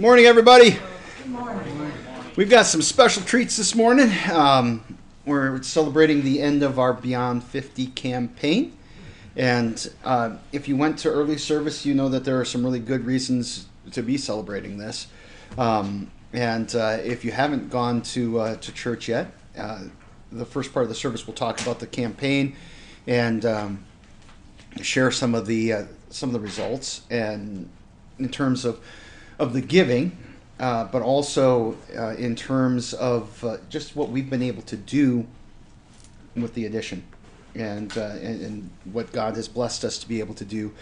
Morning, everybody. We've got some special treats this morning. Um, we're celebrating the end of our Beyond 50 campaign. And uh, if you went to early service, you know that there are some really good reasons to be celebrating this. Um, and uh, if you haven't gone to, uh, to church yet, uh, the first part of the service will talk about the campaign and um, share some of the uh, some of the results and in terms of of the giving, uh, but also uh, in terms of uh, just what we've been able to do with the addition and, uh, and, and what God has blessed us to be able to do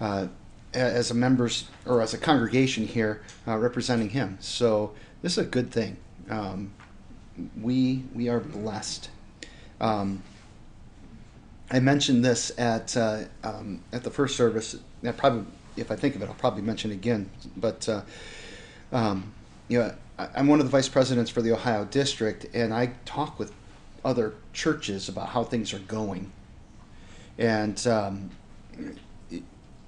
uh, as a members or as a congregation here uh, representing Him. So this is a good thing. Um, we we are blessed. Um, I mentioned this at um, at the first service. Probably, if I think of it, I'll probably mention it again. But uh, um, you know, I, I'm one of the vice presidents for the Ohio district, and I talk with other churches about how things are going. And um,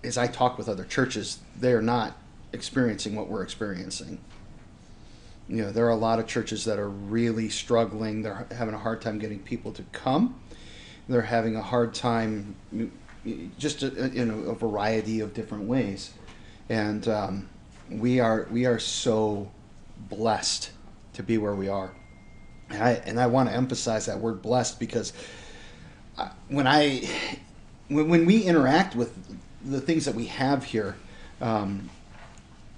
as I talk with other churches, they are not experiencing what we're experiencing. You know, there are a lot of churches that are really struggling. They're having a hard time getting people to come they're having a hard time just in a, a variety of different ways. And um, we are we are so blessed to be where we are. And I, and I want to emphasize that word blessed because when I when, when we interact with the things that we have here um,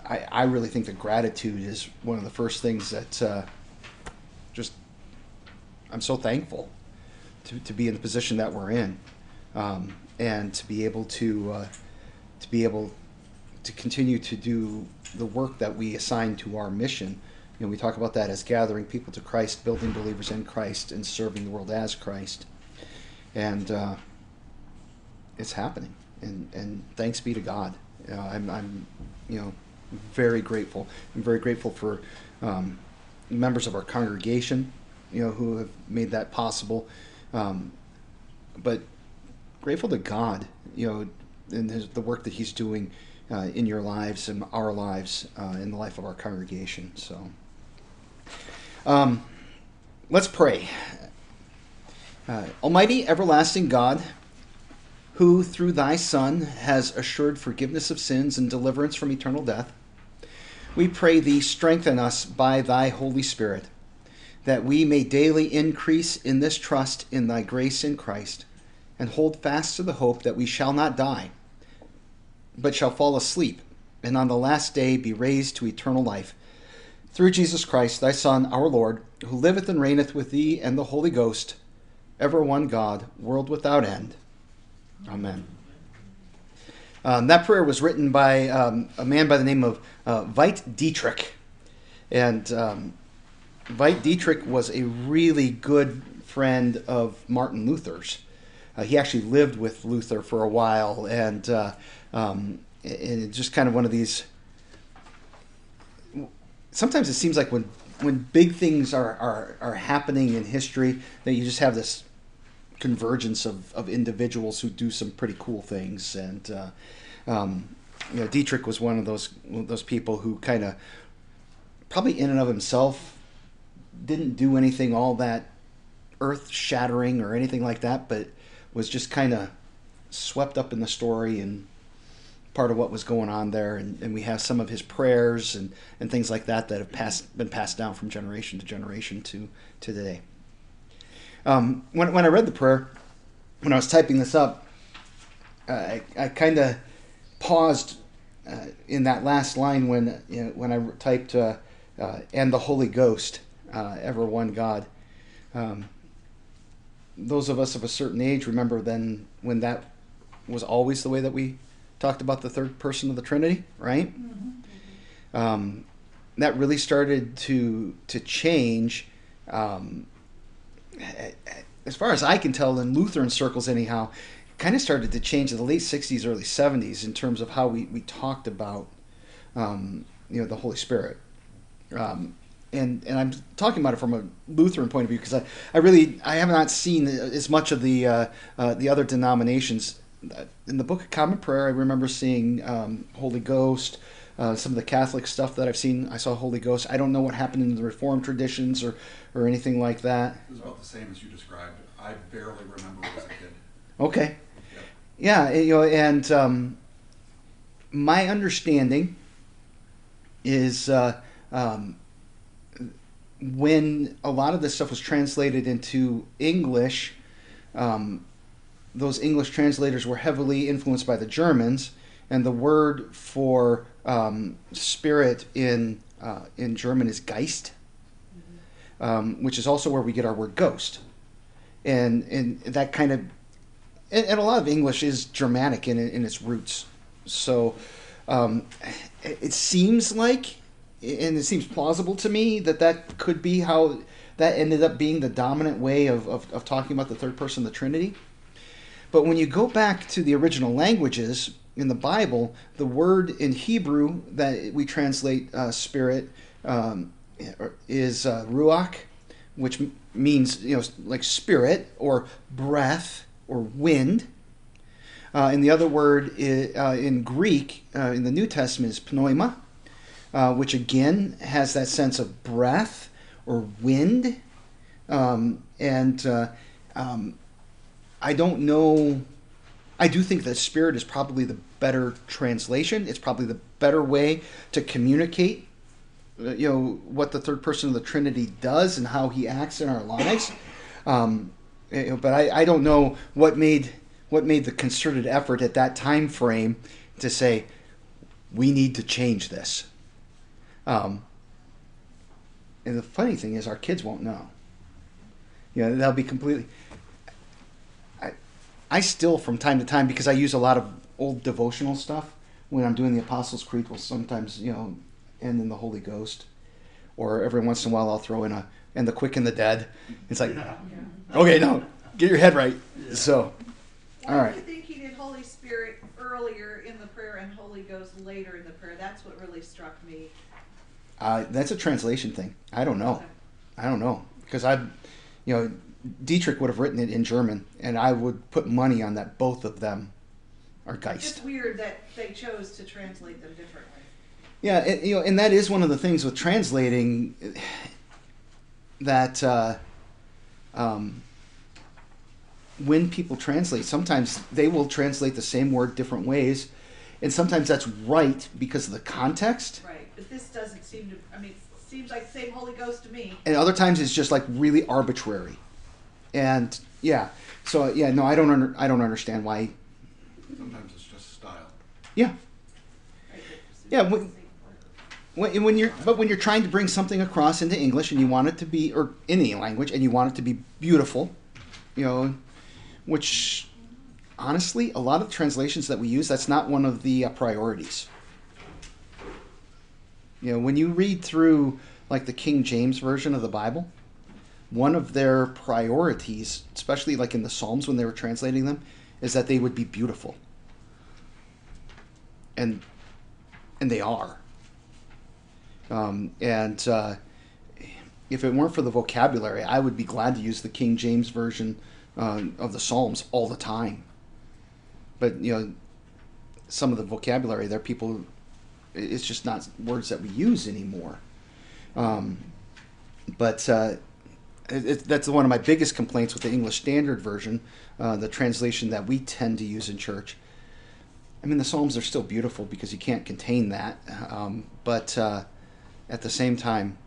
I, I really think that gratitude is one of the first things that uh, just I'm so thankful to, to be in the position that we're in, um, and to be able to uh, to be able to continue to do the work that we assign to our mission. You know, we talk about that as gathering people to Christ, building believers in Christ, and serving the world as Christ, and uh, it's happening. And and thanks be to God. Uh, I'm, I'm, you know, very grateful. I'm very grateful for um, members of our congregation, you know, who have made that possible. Um, but grateful to God, you know, and his, the work that He's doing uh, in your lives and our lives, uh, in the life of our congregation. So, um, let's pray. Uh, Almighty, everlasting God, who through Thy Son has assured forgiveness of sins and deliverance from eternal death, we pray Thee strengthen us by Thy Holy Spirit that we may daily increase in this trust in thy grace in Christ, and hold fast to the hope that we shall not die, but shall fall asleep, and on the last day be raised to eternal life. Through Jesus Christ, thy Son, our Lord, who liveth and reigneth with thee and the Holy Ghost, ever one God, world without end. Amen. Um, that prayer was written by um, a man by the name of uh, Veit Dietrich. And um, Veit Dietrich was a really good friend of Martin Luther's. Uh, he actually lived with Luther for a while, and uh, um, and it's just kind of one of these. Sometimes it seems like when when big things are, are, are happening in history, that you just have this convergence of, of individuals who do some pretty cool things. And uh, um, you know, Dietrich was one of those those people who kind of probably in and of himself didn't do anything all that earth shattering or anything like that, but was just kind of swept up in the story and part of what was going on there. And, and we have some of his prayers and, and things like that that have passed been passed down from generation to generation to, to today. Um, when, when I read the prayer, when I was typing this up, I, I kind of paused uh, in that last line when you know, when I typed uh, uh and the Holy Ghost uh, ever one God. Um, those of us of a certain age remember then when that was always the way that we talked about the third person of the Trinity, right? Mm-hmm. Um, that really started to to change. Um, as far as I can tell, in Lutheran circles, anyhow, kind of started to change in the late '60s, early '70s in terms of how we, we talked about um, you know the Holy Spirit. Um, and and I'm talking about it from a Lutheran point of view because I, I really I have not seen as much of the uh, uh, the other denominations in the Book of Common Prayer. I remember seeing um, Holy Ghost, uh, some of the Catholic stuff that I've seen. I saw Holy Ghost. I don't know what happened in the Reformed traditions or, or anything like that. It was about the same as you described. I barely remember as a kid. Okay. Yeah, you know, and um, my understanding is uh, um, when a lot of this stuff was translated into English, um, those English translators were heavily influenced by the Germans, and the word for um, spirit in uh, in German is Geist, um, which is also where we get our word ghost, and and that kind of and, and a lot of English is Germanic in in its roots, so um, it, it seems like and it seems plausible to me that that could be how that ended up being the dominant way of, of, of, talking about the third person of the Trinity. But when you go back to the original languages in the Bible, the word in Hebrew that we translate uh, spirit um, is uh, ruach, which means you know like spirit or breath or wind. Uh, and the other word is, uh, in Greek uh, in the New Testament is pneuma, uh, which again has that sense of breath or wind. Um, and uh, um, I don't know. I do think that spirit is probably the better translation. It's probably the better way to communicate, uh, you know, what the third person of the Trinity does and how he acts in our lives. Um, but I, I don't know what made what made the concerted effort at that time frame to say we need to change this. Um, and the funny thing is, our kids won't know. You know, they'll be completely. I, I still, from time to time, because I use a lot of old devotional stuff when I'm doing the Apostles' Creed, will sometimes, you know, end in the Holy Ghost. Or every once in a while, I'll throw in a, and the quick and the dead. It's like, yeah. okay, no, get your head right. Yeah. So, all right. I think he did Holy Spirit earlier in the prayer and Holy Ghost later in the prayer. That's what really struck me. Uh, that's a translation thing. I don't know. I don't know because I, you know, Dietrich would have written it in German, and I would put money on that. Both of them are Geist. It's weird that they chose to translate them differently. Yeah, and, you know, and that is one of the things with translating that uh, um, when people translate, sometimes they will translate the same word different ways, and sometimes that's right because of the context. Right but this doesn't seem to, I mean, it seems like the same Holy Ghost to me. And other times it's just like really arbitrary. And yeah, so yeah, no, I don't under, I don't understand why. Sometimes it's just style. Yeah. Yeah. When, when, when you're, but when you're trying to bring something across into English and you want it to be, or any language, and you want it to be beautiful, you know, which honestly, a lot of translations that we use, that's not one of the uh, priorities. You know, when you read through like the King James version of the Bible, one of their priorities, especially like in the Psalms when they were translating them, is that they would be beautiful. And and they are. Um, and uh, if it weren't for the vocabulary, I would be glad to use the King James version uh, of the Psalms all the time. But you know, some of the vocabulary there, people it's just not words that we use anymore. Um, but uh, it, it, that's one of my biggest complaints with the English Standard Version, uh, the translation that we tend to use in church. I mean, the Psalms are still beautiful because you can't contain that, um, but uh, at the same time,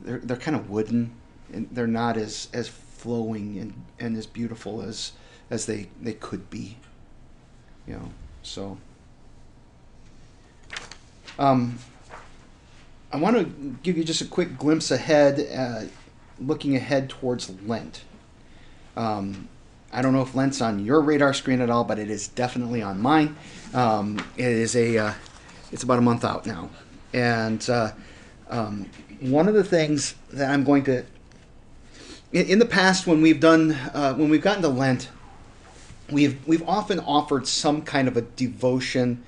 they're they're kind of wooden, and they're not as as flowing and, and as beautiful as as they they could be. You know, so. Um, I want to give you just a quick glimpse ahead, uh, looking ahead towards Lent. Um, I don't know if Lent's on your radar screen at all, but it is definitely on mine. Um, it is a, uh, it's about a month out now, and uh, um, one of the things that I'm going to, in, in the past when we've done, uh, when we've gotten to Lent, we've we've often offered some kind of a devotion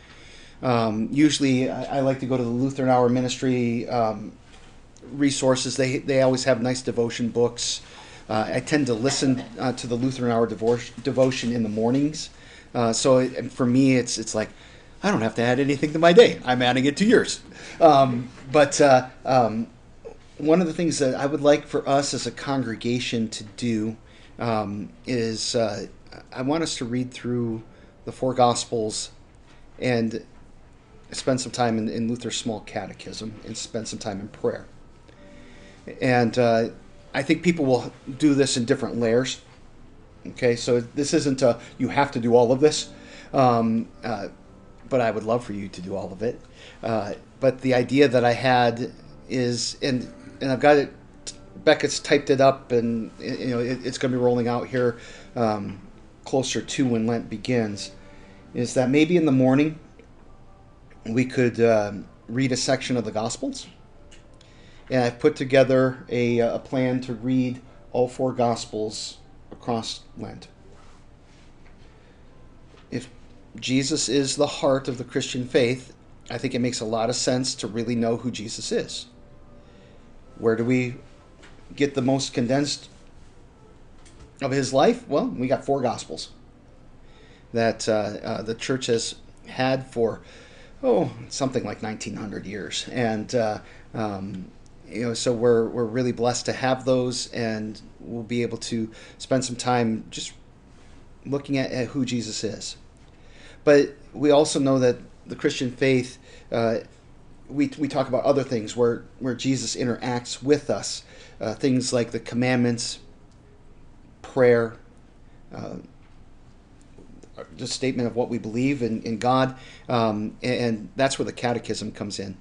um, usually, I, I, like to go to the Lutheran Hour Ministry um, resources. They they always have nice devotion books. Uh, I tend to listen uh, to the Lutheran Hour devotion in the mornings. Uh, so it, for me, it's it's like I don't have to add anything to my day. I'm adding it to yours. Um, but uh, um, one of the things that I would like for us as a congregation to do um, is uh, I want us to read through the four Gospels and spend some time in, in Luther's small catechism and spend some time in prayer. And uh, I think people will do this in different layers. Okay, so this isn't a you have to do all of this, um, uh, but I would love for you to do all of it. Uh, but the idea that I had is, and and I've got it. Beckett's typed it up, and you know it, it's going to be rolling out here um, closer to when Lent begins. Is that maybe in the morning we could uh, read a section of the Gospels? And I've put together a, a plan to read all four Gospels across Lent. If Jesus is the heart of the Christian faith, I think it makes a lot of sense to really know who Jesus is. Where do we get the most condensed of his life? Well, we got four Gospels that uh, uh, the church has had for, oh, something like 1900 years. And, uh, um, you know, so we're, we're really blessed to have those, and we'll be able to spend some time just looking at, at who Jesus is. But we also know that the Christian faith, uh, we, we talk about other things where, where Jesus interacts with us, uh, things like the commandments, prayer, uh, just statement of what we believe in, in God, um, and, that's where the catechism comes in.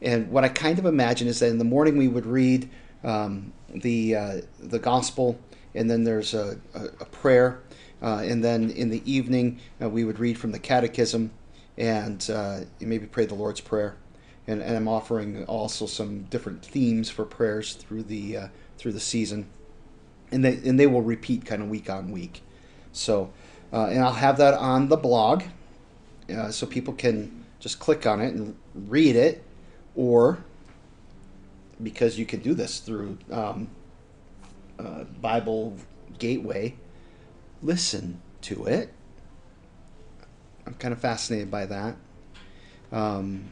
And what I kind of imagine is that in the morning we would read um, the uh, the gospel, and then there's a, a, a prayer, uh, and then in the evening uh, we would read from the catechism, and uh, maybe pray the Lord's prayer. And, and, I'm offering also some different themes for prayers through the uh, through the season, and they and they will repeat kind of week on week. So, uh, and I'll have that on the blog, so people can just click on it and read it or because you can do this through um, uh, Bible Gateway, listen to it. I'm kind of fascinated by that. Um,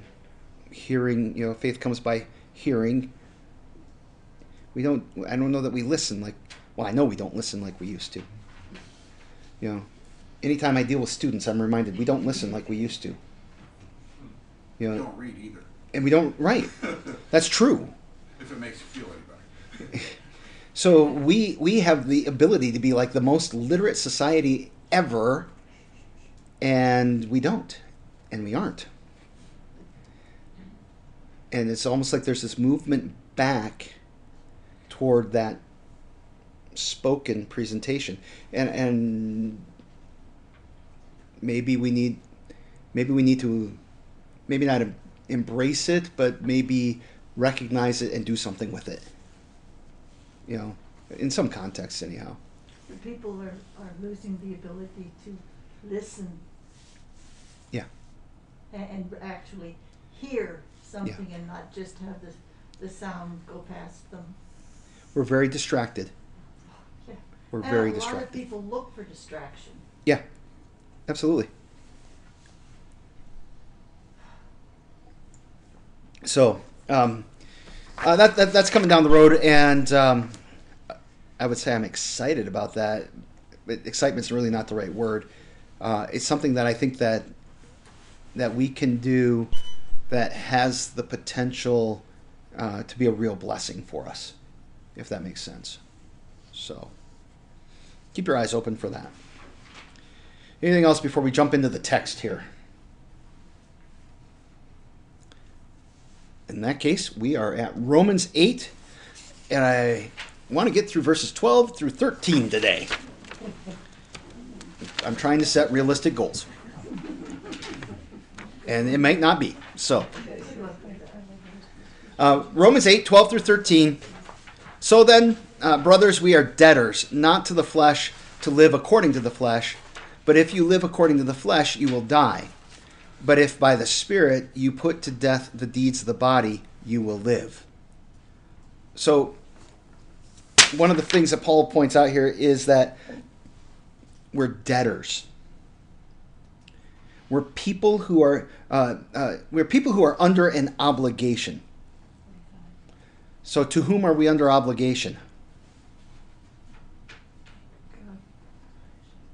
hearing, you know, faith comes by hearing. We don't. I don't know that we listen like. Well, I know we don't listen like we used to. You know, anytime I deal with students, I'm reminded we don't listen like we used to. You know, we don't read either. And we don't write. that's true. If it makes you feel any better. So we we have the ability to be like the most literate society ever and we don't. And we aren't. And it's almost like there's this movement back toward that spoken presentation. And and maybe we need maybe we need to maybe not embrace it, but maybe recognize it and do something with it. You know, in some contexts, anyhow. People are, are losing the ability to listen. Yeah. And, and actually hear something yeah. and not just have the, the sound go past them. We're very distracted. Yeah. We're and very a distracted. Lot of people look for distraction. Yeah, absolutely. So um, uh, that, that, that's coming down the road, and um, I would say I'm excited about that. But excitement's really not the right word. Uh, it's something that I think that that we can do that has the potential uh, to be a real blessing for us, if that makes sense. So keep your eyes open for that. Anything else before we jump into the text here? in that case, we are at Romans 8, and I want to get through verses 12 through 13 today. I'm trying to set realistic goals. And it might not be. So, uh, Romans 8, 12 through 13. So then, uh, brothers, we are debtors, not to the flesh, to live according to the flesh. But if you live according to the flesh, you will die. But if by the Spirit you put to death the deeds of the body, you will live. So, one of the things that Paul points out here is that we're debtors. we're people who are uh, uh, we're people who are under an obligation. So to whom are we under obligation?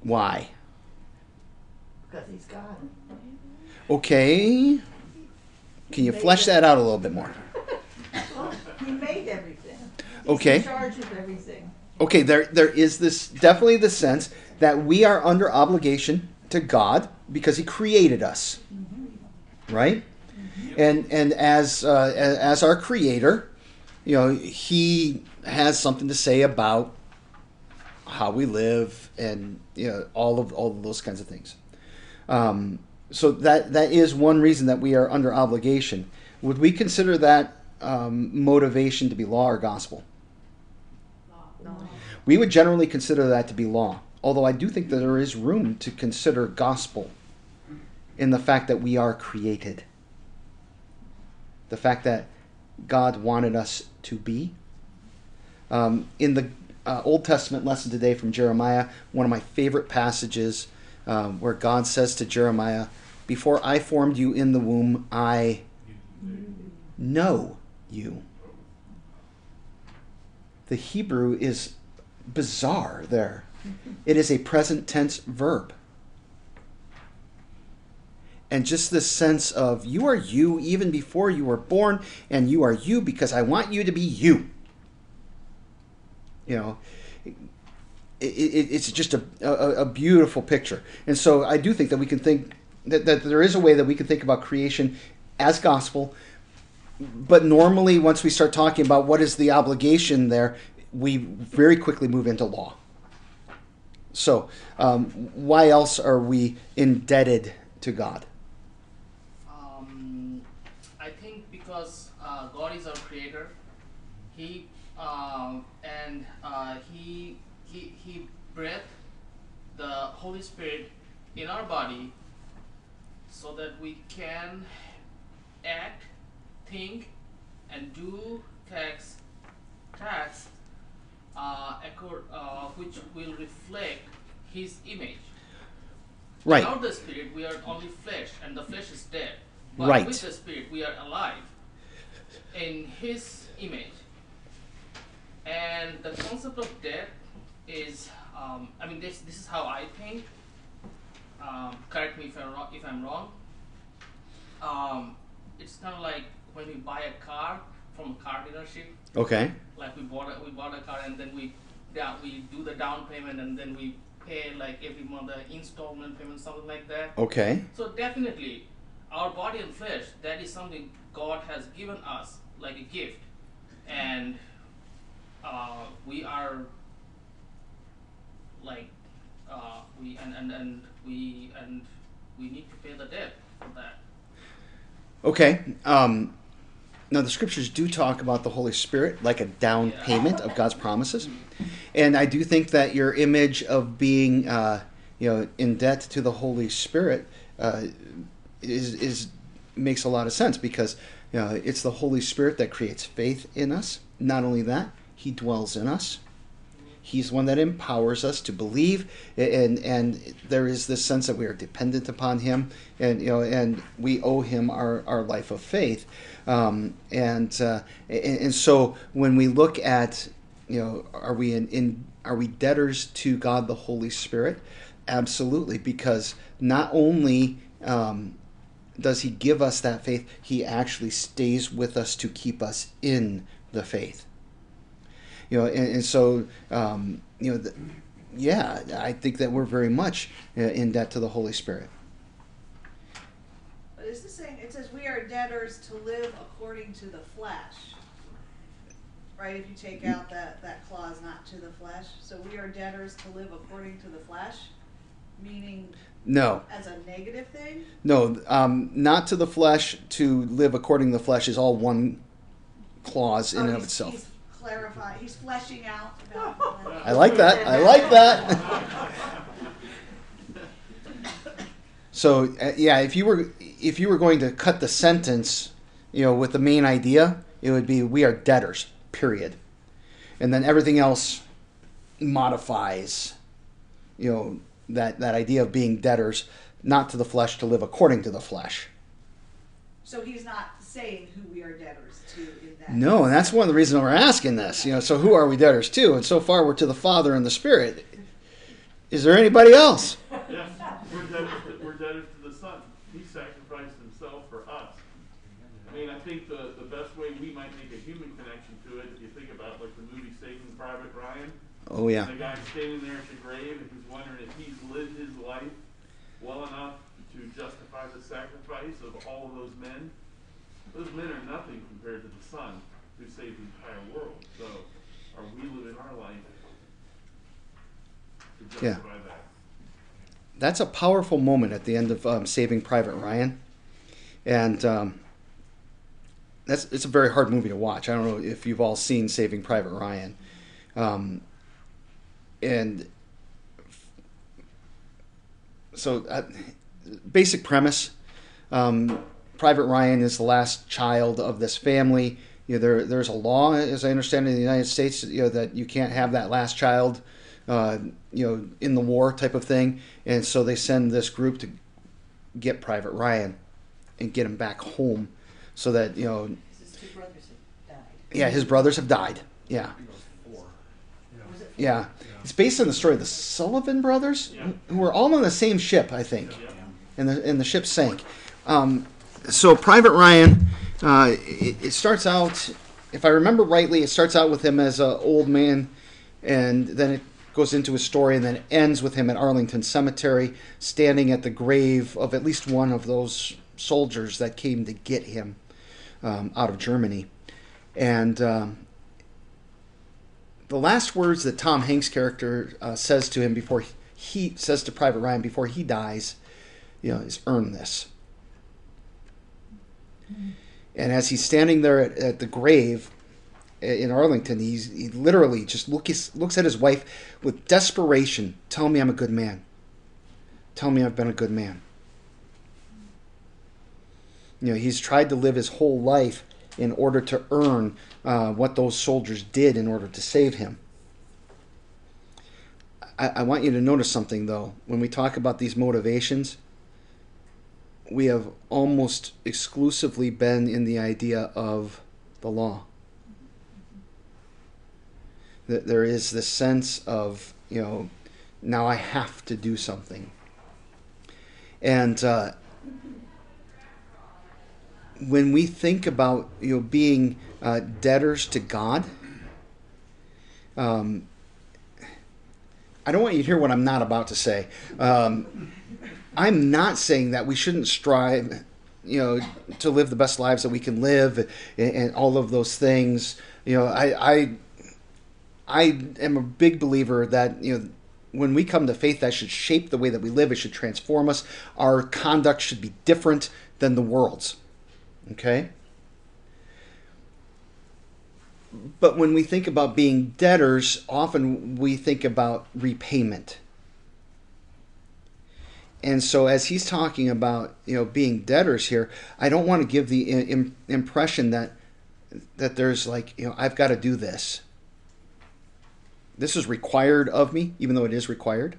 Why? Because he's God. Okay. Can you flesh that out a little bit more? Well, he made everything. He's Okay. in charge of everything. Okay, there there is this definitely the sense that we are under obligation to God because He created us, right? And and as uh, as our Creator, you know, He has something to say about how we live and you know all of all of those kinds of things. Um, so that that is one reason that we are under obligation. Would we consider that um, motivation to be law or gospel? We would generally consider that to be law, although I do think that there is room to consider gospel in the fact that we are created. The fact that God wanted us to be. Um, in the uh, Old Testament lesson today from Jeremiah, one of my favorite passages um, where God says to Jeremiah, Before I formed you in the womb, I know you. The Hebrew is bizarre there. It is a present tense verb. And just this sense of you are you even before you were born, and you are you because I want you to be you. You know, it, it, it's just a, a, a beautiful picture. And so I do think that we can think that, that there is a way that we can think about creation as gospel, but normally once we start talking about what is the obligation there we very quickly move into law. So um, why else are we indebted to god? Um, I think because uh, God is our creator, He um, and uh, He He He breathed the Holy Spirit in our body, so that we can act, think, and do tasks tasks uh, accord, uh, which will reflect His image. right Without the spirit, we are only flesh, and the flesh is dead. But Right. with the spirit, we are alive in His image. And the concept of death is, um, I mean, this this is how I think. Um, correct me if I'm wrong. If I'm wrong. Um, it's kind of like when we buy a car from a car dealership okay like we bought a, we bought a car and then we down, we do the down payment and then we pay like every month the installment payment something like that okay so definitely our body and flesh that is something god has given us like a gift and uh, we are like uh, we and, and and we and we need to pay the debt for that. Okay um, now the scriptures do talk about the holy spirit like a down Yeah. payment of god's promises. And i do think that your image of being uh, you know in debt to the holy spirit uh, is is makes a lot of sense because you know, it's the holy spirit that creates faith in us. Not only that he dwells in us He's one that empowers us to believe, and and there is this sense that we are dependent upon Him, and you know, and we owe Him our, our life of faith, um, and, uh, and and so when we look at, you know, are we in, in are we debtors to God the Holy Spirit? Absolutely, because not only um, does He give us that faith, He actually stays with us to keep us in the faith you know and, and so um, you know the, yeah i think that we're very much uh, in debt to the holy spirit But is this saying, it says we are debtors to live according to the flesh. Right, if you take out that, that clause, not to the flesh, so we are debtors to live according to the flesh, meaning no as a negative thing? no um, not to the flesh to live according to the flesh is all one clause in Oh, and of itself clarifying, he's fleshing out. no, i like that i like that so uh, yeah if you were if you were going to cut the sentence you know with the main idea it would be we are debtors period and then everything else modifies you know that that idea of being debtors not to the flesh to live according to the flesh. So he's not saying who we are debtors to in that. No, and that's one of the reasons we're asking this. You know, so who are we debtors to? And so far, we're to the Father and the Spirit. Is there anybody else? Yes, we're debtors, to- we're debtors to the Son. He sacrificed himself for us. I mean, I think the, the best way we might make a human connection to it, if you think about like the movie Saving Private Ryan, Oh yeah, the guy standing there at the grave and he's wondering if he's lived his life well enough to justify the sacrifice of all of those men. Those men are nothing compared to the Son who saved the entire world. So, are we living our life to Yeah. that? that's a powerful moment at the end of um, Saving Private Ryan, and um, that's it's a very hard movie to watch. I don't know if you've all seen Saving Private Ryan, um, and so uh, basic premise: um, Private Ryan is the last child of this family. You know, there there's a law, as I understand, it, in the United States, you know, that you can't have that last child, uh, you know, in the war type of thing, and so they send this group to get Private Ryan and get him back home, so that you know, His brothers have died. yeah, his brothers have died. Yeah, I think it was four. Was it? yeah. It's based on the story of the Sullivan brothers, Yeah. who were all on the same ship, I think. Yeah. and the and the ship sank. Um, so Private Ryan, uh, it, it starts out, if I remember rightly, it starts out with him as an old man, and then it goes into his story, and then ends with him at Arlington Cemetery, standing at the grave of at least one of those soldiers that came to get him um, out of Germany, and. Um, the last words that Tom Hanks' character uh, says to him before he, he says to Private Ryan before he dies, you know, is earn this. And as he's standing there at, at the grave in Arlington, he's, he literally just look, looks at his wife with desperation. Tell me I'm a good man. Tell me I've been a good man. You know, he's tried to live his whole life in order to earn uh, what those soldiers did in order to save him. I, I want you to notice something, though. When we talk about these motivations, we have almost exclusively been in the idea of the law. That there is this sense of, you know, now I have to do something. And uh, when we think about, you know, being uh, debtors to God, um, I don't want you to hear what I'm not about to say. Um, I'm not saying that we shouldn't strive, you know, to live the best lives that we can live and, and all of those things. You know, I, I, I am a big believer that you know when we come to faith, that should shape the way that we live. It should transform us. Our conduct should be different than the world's. Okay. But when we think about being debtors, often we think about repayment. And so, as he's talking about, you know, being debtors here, I don't want to give the Im- impression that that there's like, you know, I've got to do this. This is required of me, even though it is required.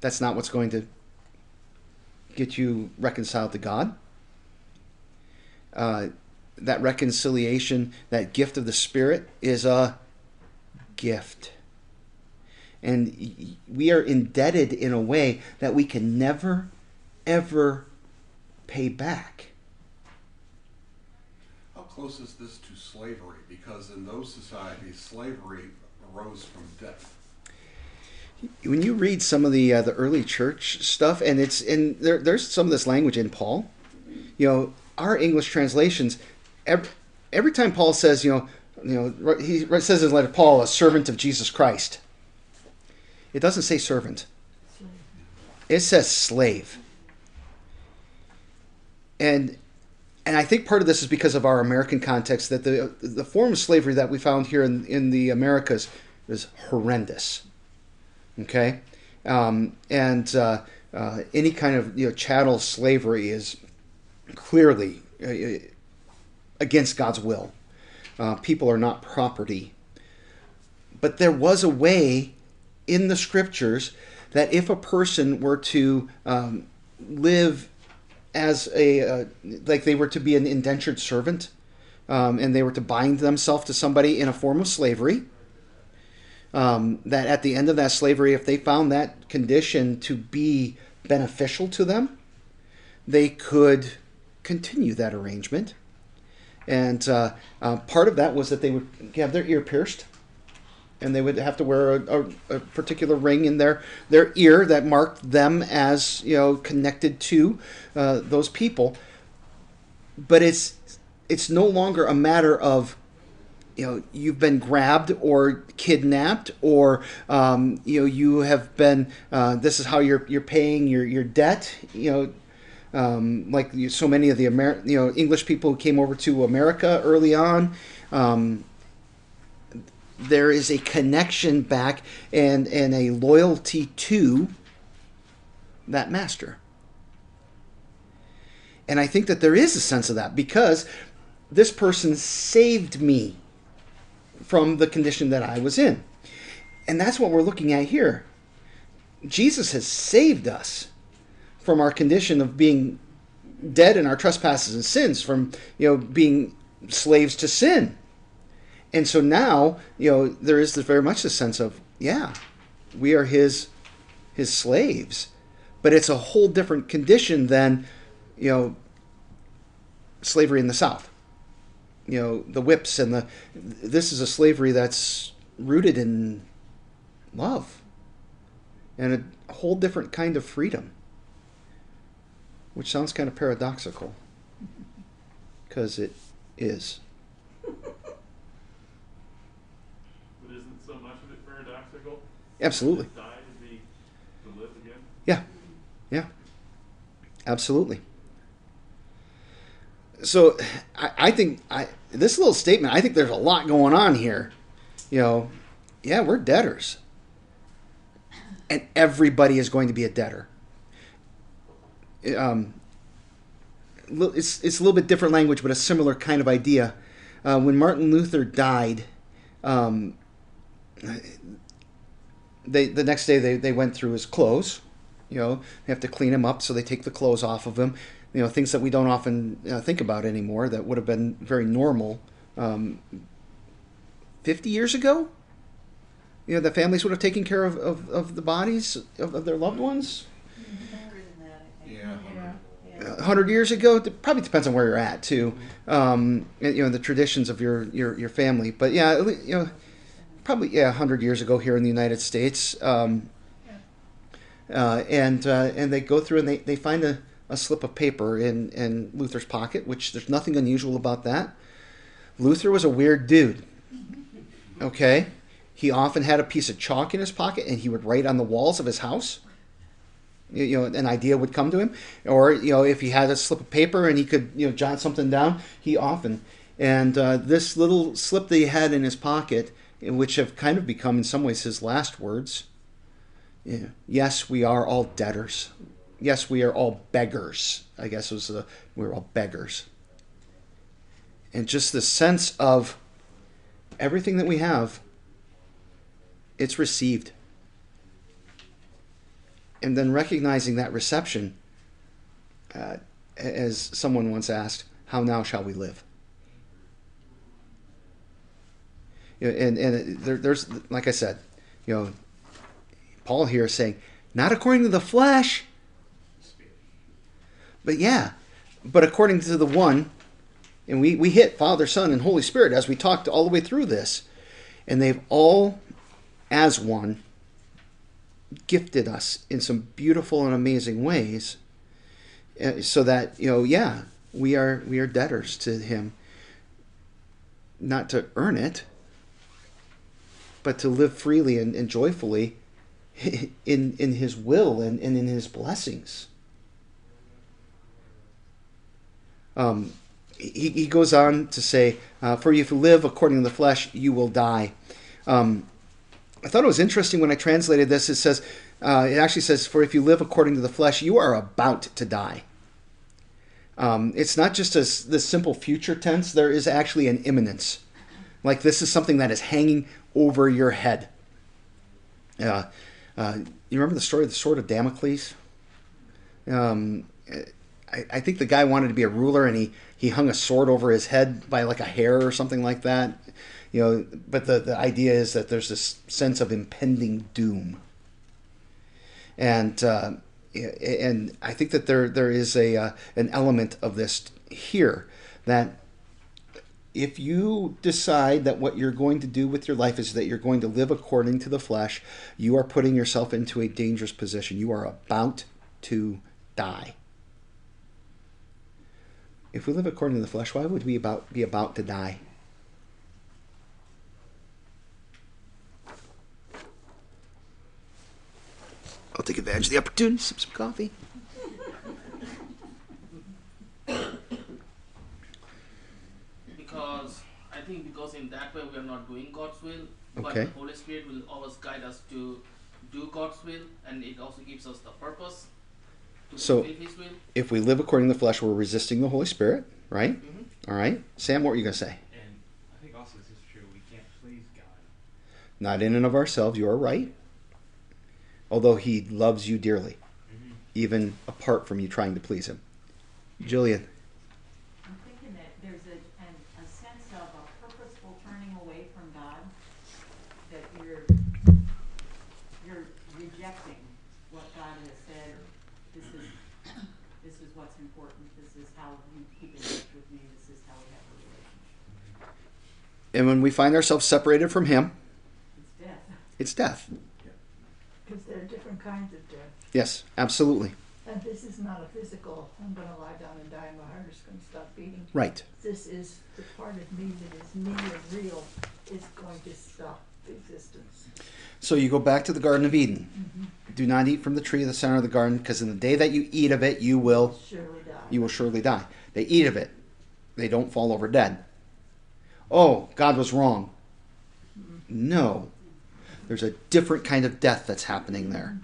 That's not what's going to get you reconciled to God. Uh, that reconciliation, that gift of the Spirit, is a gift. And we are indebted in a way that we can never, ever pay back. How close is this to slavery? Because in those societies, slavery arose from death. When you read some of the uh, the early church stuff, and it's and there, there's some of this language in Paul. You know, our English translations, every, every time Paul says, you know, you know, he says in his letter, Paul, a servant of Jesus Christ. It doesn't say servant. It says slave. And and I think part of this is because of our American context that the the form of slavery that we found here in, in the Americas is horrendous. Okay, um, and uh, uh, any kind of you know chattel slavery is clearly uh, against God's will. Uh, people are not property. But there was a way in the scriptures that if a person were to um, live as a uh, like they were to be an indentured servant um, and they were to bind themselves to somebody in a form of slavery um, that at the end of that slavery if they found that condition to be beneficial to them they could continue that arrangement. And uh, uh, part of that was that they would have their ear pierced and they would have to wear a, a, a, particular ring in their their ear that marked them as you know connected to uh, those people. But it's it's no longer a matter of you know you've been grabbed or kidnapped or um, you know you have been uh, this is how you're you're paying your your debt you know. Um, like so many of the Amer- you know English people who came over to America early on, um, there is a connection back and and a loyalty to that master. And I think that there is a sense of that because this person saved me from the condition that I was in. And that's what we're looking at here. Jesus has saved us from our condition of being dead in our trespasses and sins, from you know being slaves to sin. And so now, you know, there is this very much the sense of, yeah, we are his his slaves. But it's a whole different condition than, you know, slavery in the South. You know, the whips and the this is a slavery that's rooted in love and a whole different kind of freedom. Which sounds kind of paradoxical. Because it is. Absolutely. Die to be to live again. Yeah, yeah, absolutely. So, I, I think I this little statement. I think there's a lot going on here. You know, yeah, we're debtors, and everybody is going to be a debtor. Um, it's it's a little bit different language, but a similar kind of idea. Uh, when Martin Luther died, um, they the next day they, they went through his clothes. You know, they have to clean him up, so they take the clothes off of him. You know, things that we don't often uh, think about anymore that would have been very normal um, 50 years ago. You know, the families would have taken care of, of, of the bodies of, of their loved ones. Yeah. A hundred years ago, it probably depends on where you're at too. Um, and, you know, the traditions of your, your, your family. But yeah, you know, probably yeah, hundred years ago here in the United States. Um, uh, and uh, and they go through and they, they find a, a slip of paper in, in Luther's pocket, which there's nothing unusual about that. Luther was a weird dude. Okay, he often had a piece of chalk in his pocket, and he would write on the walls of his house. You, you know, an idea would come to him, or you know, if he had a slip of paper and he could you know jot something down, he often. And uh, this little slip that he had in his pocket which have kind of become, in some ways, his last words. Yes, we are all debtors. Yes, we are all beggars. I guess it was the we're all beggars. And just the sense of everything that we have, it's received. And then recognizing that reception, uh, as someone once asked, how now shall we live? And and there, there's like I said, you know, Paul here saying, not according to the flesh, but yeah, but according to the one, and we we hit Father, Son, and Holy Spirit as we talked all the way through this, and they've all, as one, gifted us in some beautiful and amazing ways, uh, so that you know, yeah, we are we are debtors to Him, not to earn it but to live freely and, and joyfully in in his will and, and in his blessings. Um, he, he goes on to say, uh, For if you live according to the flesh, you will die. Um, I thought it was interesting when I translated this. It says, uh, it actually says, For if you live according to the flesh, you are about to die. Um, it's not just a, this simple future tense, there is actually an imminence. Like this is something that is hanging over your head. Uh, uh, you remember the story of the sword of Damocles? Um, I, I think the guy wanted to be a ruler, and he he hung a sword over his head by like a hair or something like that. You know, but the the idea is that there's this sense of impending doom, and uh, and I think that there there is a uh, an element of this here that if you decide that what you're going to do with your life is that you're going to live according to the flesh, you are putting yourself into a dangerous position. You are about to die. If we live according to the flesh, why would we about be about to die? I'll take advantage of the opportunity, sip some coffee. Because think because in that way we are not doing God's will, but Okay. the Holy Spirit will always guide us to do God's will, and it also gives us the purpose to So- fulfill His will. If we live according to the flesh, we're resisting the Holy Spirit, right? Mhm. All right. Sam, what were you going to say? And I think also this is true. We can't please God. Not in and of ourselves, you are right. Although He loves you dearly, Mm-hmm. even apart from you trying to please Him. Jillian. I'm thinking that there's a, an, a sense of a purposeful turning away from God, that you're, you're rejecting what God has said, this is, this is what's important, this is how you keep in touch with me, this is how we have a relationship. And when we find ourselves separated from Him, It's death. it's death. Because there are different kinds of death. Yes, absolutely. And this is not a physical, I'm gonna lie down and die, and my heart is gonna stop beating. Right. This is the part of me that is me and real is going to stop existence. So you go back to the Garden of Eden. Mm-hmm. Do not eat from the tree of the center of the garden, because in the day that you eat of it, you will Surely die. you will surely die. They eat of it. They don't fall over dead. Oh, God was wrong. No. There's a different kind of death that's happening there.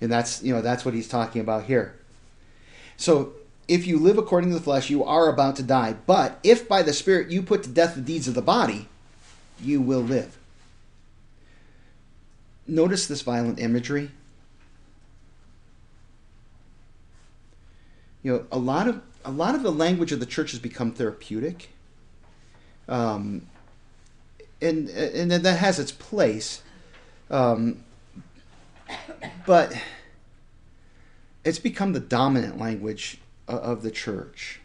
And that's, you know, that's what he's talking about here. So, if you live according to the flesh, you are about to die. But if by the Spirit you put to death the deeds of the body, you will live. Notice this violent imagery. you know a lot of a lot of the language of the church has become therapeutic um, and and that has its place. Um, but it's become the dominant language of the church.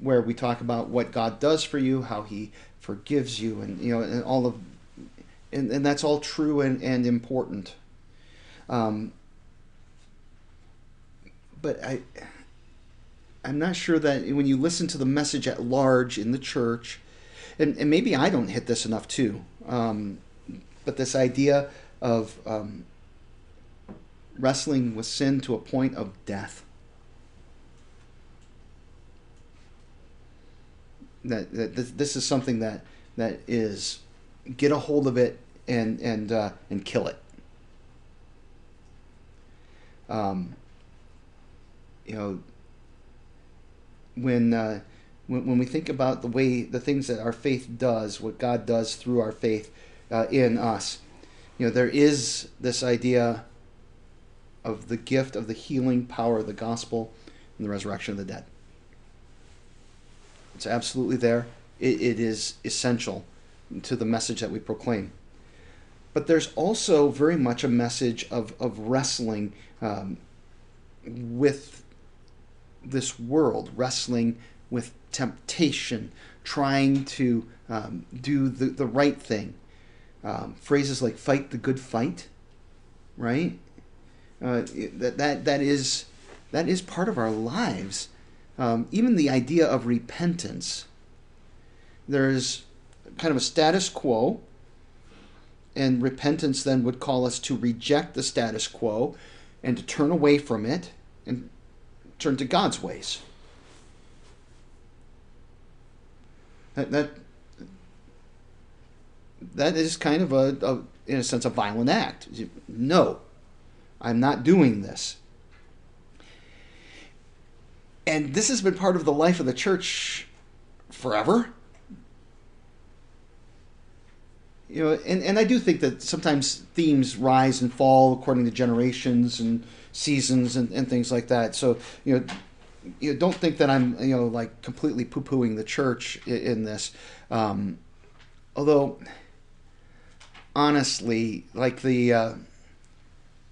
Where we talk about what God does for you how he forgives you and you know and all of and, and that's all true and, and important. Um, but I I'm not sure that when you listen to the message at large in the church, and, and maybe I don't hit this enough too, um, but this idea of um, wrestling with sin to a point of death. That, that this, is something that that is get a hold of it and and uh, and kill it. Um, you know, when, uh, when when we think about the way the things that our faith does, what God does through our faith uh, in us, you know, there is this idea of the gift of the healing power of the gospel and the resurrection of the dead. It's absolutely there. It, it is essential to the message that we proclaim. But there's also very much a message of, of wrestling um, with this world, wrestling with temptation, trying to um, do the, the right thing. Um, phrases like "fight the good fight," right? Uh, that that that is that is part of our lives. Um, even the idea of repentance. There's kind of a status quo, and repentance then would call us to reject the status quo and to turn away from it and turn to God's ways. That that that is kind of a, a in a sense a violent act. No, I'm not doing this. And this has been part of the life of the church forever. you know, and, and I do think that sometimes themes rise and fall according to generations and seasons and, and things like that. So, you know, you know, don't think that I'm, you know, like completely poo pooing the church in, in this. Um, although, honestly, like the, uh,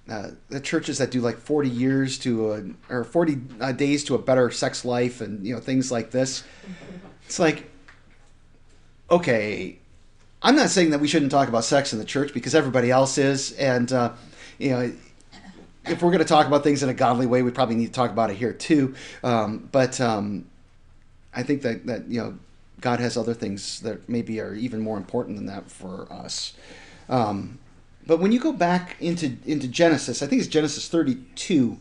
uh, the churches that do like 40 years to a, or 40 uh, days to a better sex life and, you know, things like this. It's like, okay, I'm not saying that we shouldn't talk about sex in the church because everybody else is, and uh, you know, if we're going to talk about things in a godly way, we probably need to talk about it here too. Um, but um, I think that that you know, God has other things that maybe are even more important than that for us. Um, but when you go back into into Genesis, I think it's Genesis 32,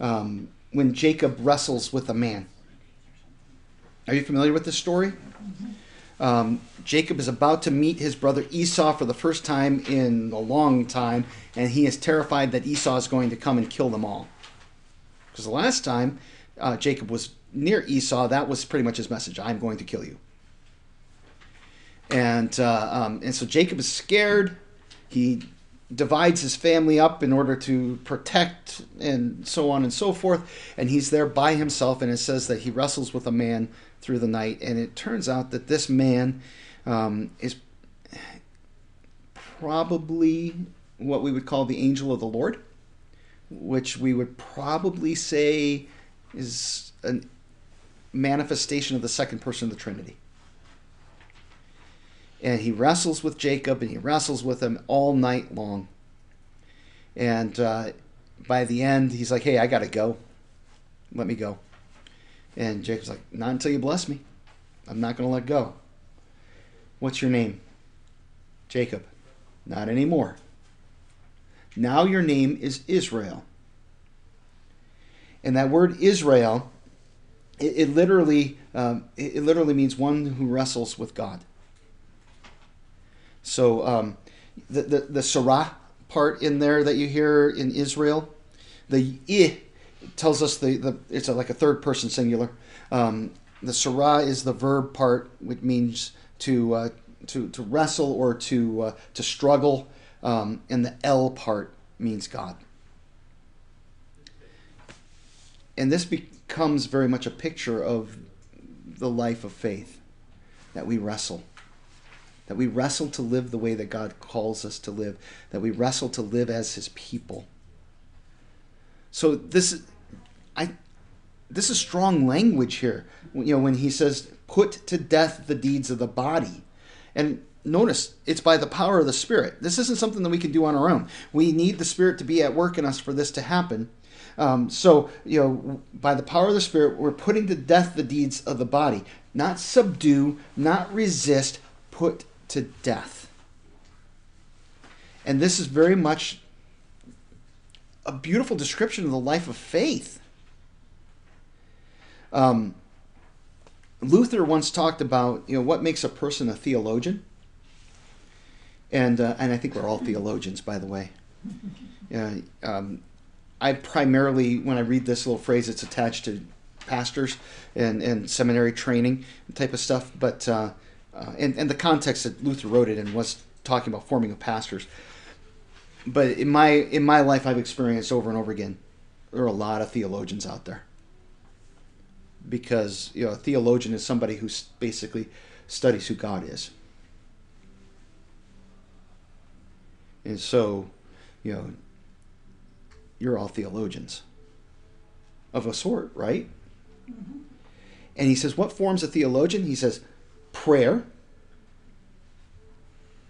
um, when Jacob wrestles with a man. Are you familiar with this story? Um, Jacob is about to meet his brother Esau for the first time in a long time, and he is terrified that Esau is going to come and kill them all. Because the last time uh, Jacob was near Esau, that was pretty much his message I'm going to kill you. And, uh, um, and so Jacob is scared. He divides his family up in order to protect and so on and so forth. And he's there by himself, and it says that he wrestles with a man through the night. And it turns out that this man um, is probably what we would call the angel of the Lord, which we would probably say is a manifestation of the second person of the Trinity. And he wrestles with Jacob and he wrestles with him all night long. And uh, by the end, he's like, hey, I got to go. Let me go. And Jacob's like, not until you bless me. I'm not going to let go. What's your name? Jacob. Not anymore. Now your name is Israel. And that word Israel, it, it literally, um, it, it, literally means one who wrestles with God. So um, the, the the Sarah part in there that you hear in Israel, the I tells us the, the it's a, like a third person singular. Um, the Sarah is the verb part, which means to uh, to to wrestle or to uh, to struggle, um, and the L part means God. And this becomes very much a picture of the life of faith that we wrestle. That we wrestle to live the way that God calls us to live, that we wrestle to live as his people. So this I this is strong language here. You know, when he says, put to death the deeds of the body. And notice, it's by the power of the Spirit. This isn't something that we can do on our own. We need the Spirit to be at work in us for this to happen. Um, so, you know, by the power of the Spirit, we're putting to death the deeds of the body. Not subdue, not resist, put to death. And this is very much a beautiful description of the life of faith. Um, Luther once talked about you know what makes a person a theologian, and uh, and I think we're all theologians, by the way. Yeah, um, I primarily when I read this little phrase, it's attached to pastors and, and seminary training type of stuff, but uh, uh, and and the context that Luther wrote it in was talking about forming of pastors. But in my in my life, I've experienced over and over again, there are a lot of theologians out there because you know a theologian is somebody who basically studies who God is. And so, you know, you're all theologians of a sort, right? Mm-hmm. And he says, what forms a theologian? He says, prayer.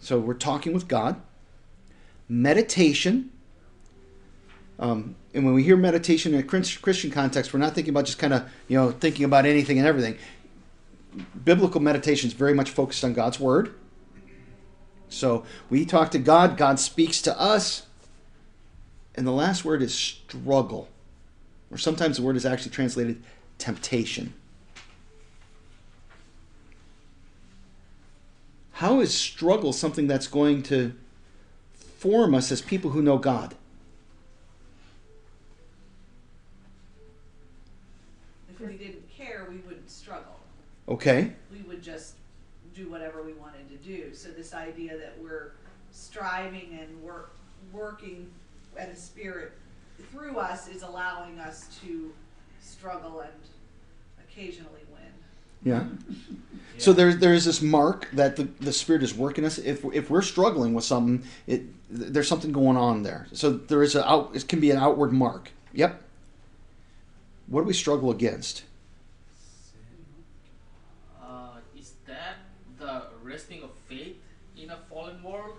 So we're talking with God. Meditation. Um, and when we hear meditation in a Christian context, we're not thinking about just kind of, you know, thinking about anything and everything. Biblical meditation is very much focused on God's word. So we talk to God, God speaks to us. And the last word is struggle. Or sometimes the word is actually translated temptation. How is struggle something that's going to form us as people who know God? If we didn't care, we wouldn't struggle. Okay. We would just do whatever we wanted to do. So this idea that we're striving and work, working at a spirit through us is allowing us to struggle and occasionally win. Yeah. So there's there's this mark that the, the spirit is working us. If if we're struggling with something, it there's something going on there. So there is a out. It can be an outward mark. Yep. What do we struggle against? Uh, is that the wrestling of faith in a fallen world?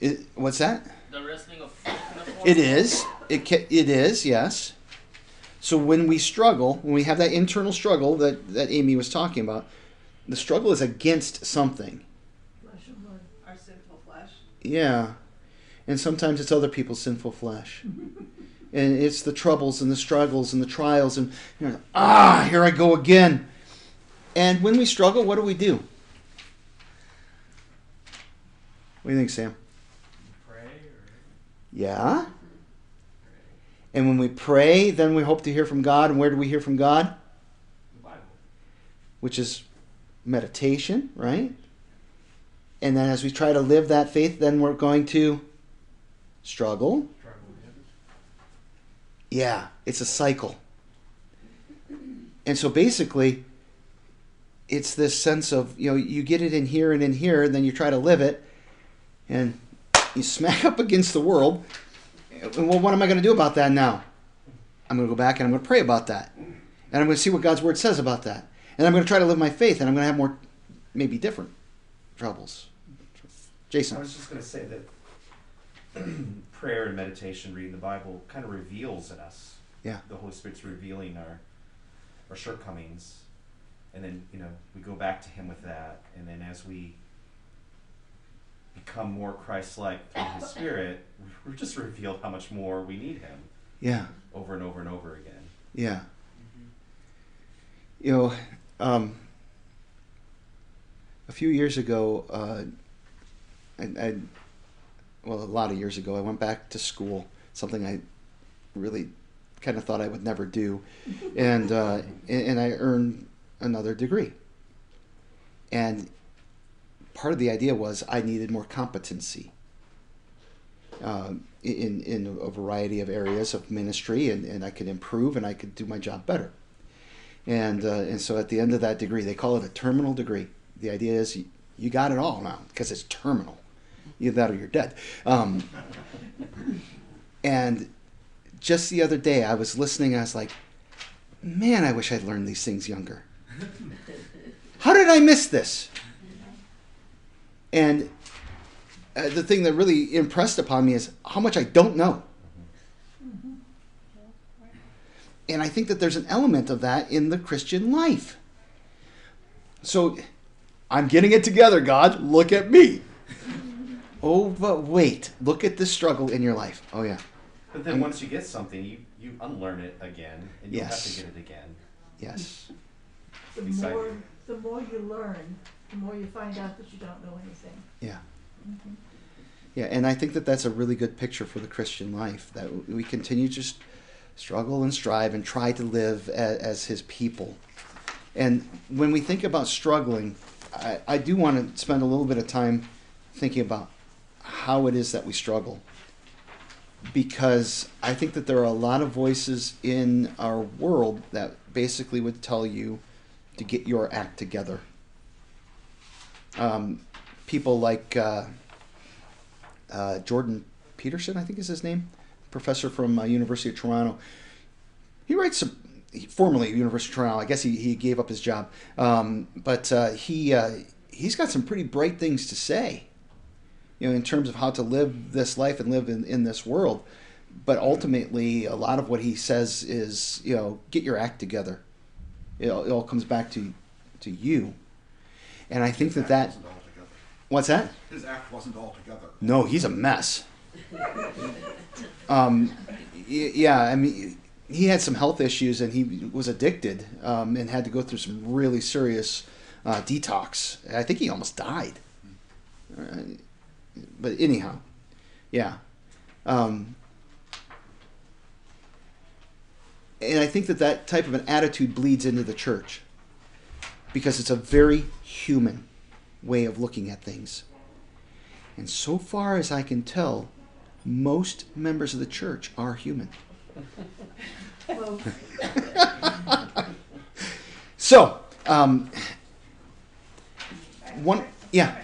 It, what's that? The wrestling of faith in a fallen It world? is. It ca- it is. Yes. So when we struggle, when we have that internal struggle that that Amy was talking about, the struggle is against something. Flesh and blood. Our sinful flesh. Yeah. And sometimes it's other people's sinful flesh. and it's the troubles and the struggles and the trials and you know, ah, here I go again. And when we struggle, what do we do? What do you think, Sam? Yeah. And when we pray, then we hope to hear from God. And where do we hear from God? the Bible. Which is meditation, right? And then as we try to live that faith, then we're going to struggle. With. Yeah, it's a cycle. And so basically, it's this sense of, you know, you get it in here and in here, and then you try to live it, and you smack up against the world. Well, what am I going to do about that now? I'm going to go back and I'm going to pray about that. And I'm going to see what God's word says about that. And I'm going to try to live my faith, and I'm going to have more, maybe different troubles. Jason. I was just going to say that prayer and meditation, reading the Bible, kind of reveals in us. Yeah. The Holy Spirit's revealing our our shortcomings, and then you know we go back to Him with that, and then as we become more Christ-like through His Spirit, we're just revealed how much more we need Him Yeah. over and over and over again. Yeah. You know, um, a few years ago, uh, I, I, well, a lot of years ago, I went back to school, something I really kind of thought I would never do, and uh, and, and I earned another degree. And part of the idea was I needed more competency um, in in a variety of areas of ministry, and, and I could improve and I could do my job better. And uh, and so at the end of that degree, they call it a terminal degree. The idea is you, you got it all now because it's terminal. Either that or you're dead. Um, and just the other day, I was listening. and I was like, man, I wish I'd learned these things younger. How did I miss this? And uh, the thing that really impressed upon me is how much I don't know. And I think that there's an element of that in the Christian life. So I'm getting it together, God. Look at me. Oh, but wait. Look at the struggle in your life. Oh, yeah. But then Um, once you get something, you you unlearn it again, and you have to get it again. Yes. The Beside more, the more you learn, the more you find out that you don't know anything. Yeah. Mm-hmm. Yeah, and I think that that's a really good picture for the Christian life that we continue to just struggle and strive and try to live as, as His people. And when we think about struggling, I, I do want to spend a little bit of time thinking about how it is that we struggle. Because I think that there are a lot of voices in our world that basically would tell you to get your act together. Um, people like uh, uh, Jordan Peterson, I think is his name, professor from uh, University of Toronto. He writes some, he- formerly University of Toronto. I guess he, he gave up his job, um, but uh, he uh, he's got some pretty bright things to say. You know, in terms of how to live this life and live in, in this world. But ultimately, a lot of what he says is, you know, get your act together. It all, it all comes back to to you. And I think that that what's that? His act wasn't all together. No, he's a mess. um, yeah, I mean, he had some health issues and he was addicted um, and had to go through some really serious uh, detox. I think he almost died. Uh, but anyhow, yeah. Um, and I think that that type of an attitude bleeds into the church. because it's a very human way of looking at things. And so far as I can tell, most members of the church are human. So, um, one, yeah,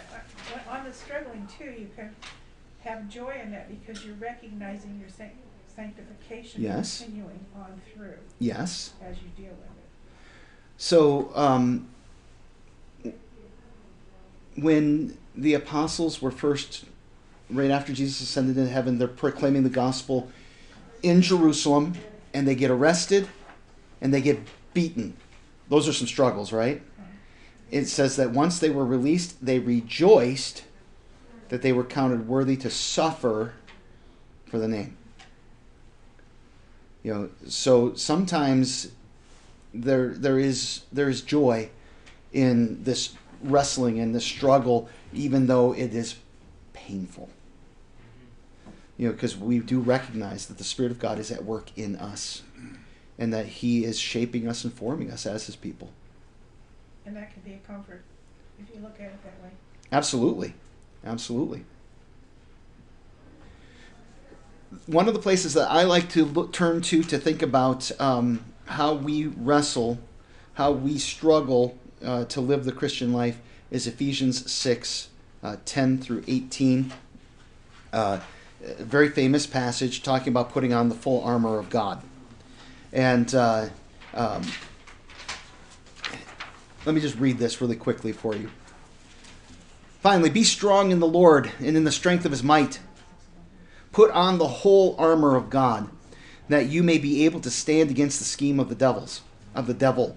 On the struggling too, you can have joy in that because you're recognizing your sanct- sanctification Yes. continuing on through yes. as you deal with it. So, um, when the apostles were first, right after Jesus ascended into heaven, they're proclaiming the gospel in Jerusalem, and they get arrested and they get beaten. Those are some struggles, right? It says that once they were released, they rejoiced that they were counted worthy to suffer for the name. You know, so sometimes there there is there is joy in this wrestling and the struggle, even though it is painful. You know, because we do recognize that the Spirit of God is at work in us, and that He is shaping us and forming us as His people. And that can be a comfort if you look at it that way. Absolutely, absolutely. One of the places that I like to look, turn to to think about um, how we wrestle, how we struggle uh, to live the Christian life is Ephesians 6 uh, 10 through 18. Uh, a very famous passage talking about putting on the full armor of God. And uh, um, let me just read this really quickly for you. Finally, be strong in the Lord and in the strength of his might. Put on the whole armor of God, that you may be able to stand against the scheme of the devils, of the devil.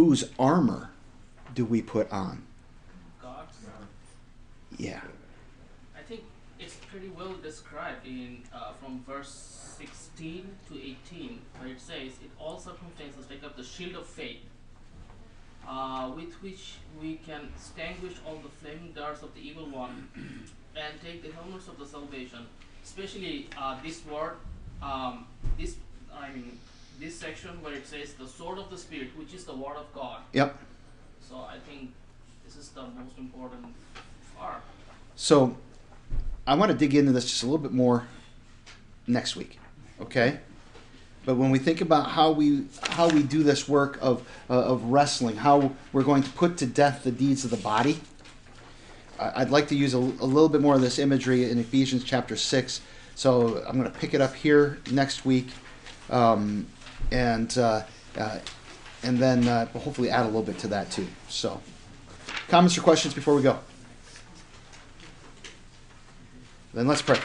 Whose armor do we put on? God's. Yeah. I think it's pretty well described in uh, from verse 16 to 18, where it says, "In all circumstances, take up the shield of faith, uh, with which we can extinguish all the flaming darts of the evil one, and take the helmets of the salvation." Especially uh, this word, um, this I mean, this section where it says the sword of the spirit, which is the word of God. Yep. So I think this is the most important part. So I want to dig into this just a little bit more next week, okay? But when we think about how we how we do this work of uh, of wrestling, how we're going to put to death the deeds of the body, I'd like to use a, a little bit more of this imagery in Ephesians chapter six. So I'm going to pick it up here next week, um, and uh, uh, and then uh, hopefully add a little bit to that too. So, comments or questions before we go? Then let's pray.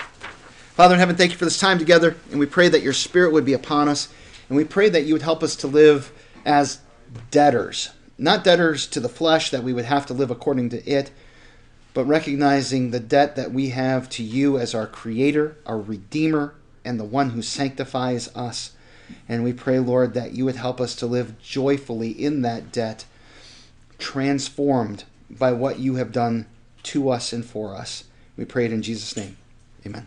Father in heaven, thank you for this time together, and we pray that your spirit would be upon us, and we pray that you would help us to live as debtors, not debtors to the flesh, that we would have to live according to it, but recognizing the debt that we have to you as our creator, our redeemer, and the one who sanctifies us. And we pray, Lord, that you would help us to live joyfully in that debt, transformed by what you have done to us and for us. We pray it in Jesus' name. Amen.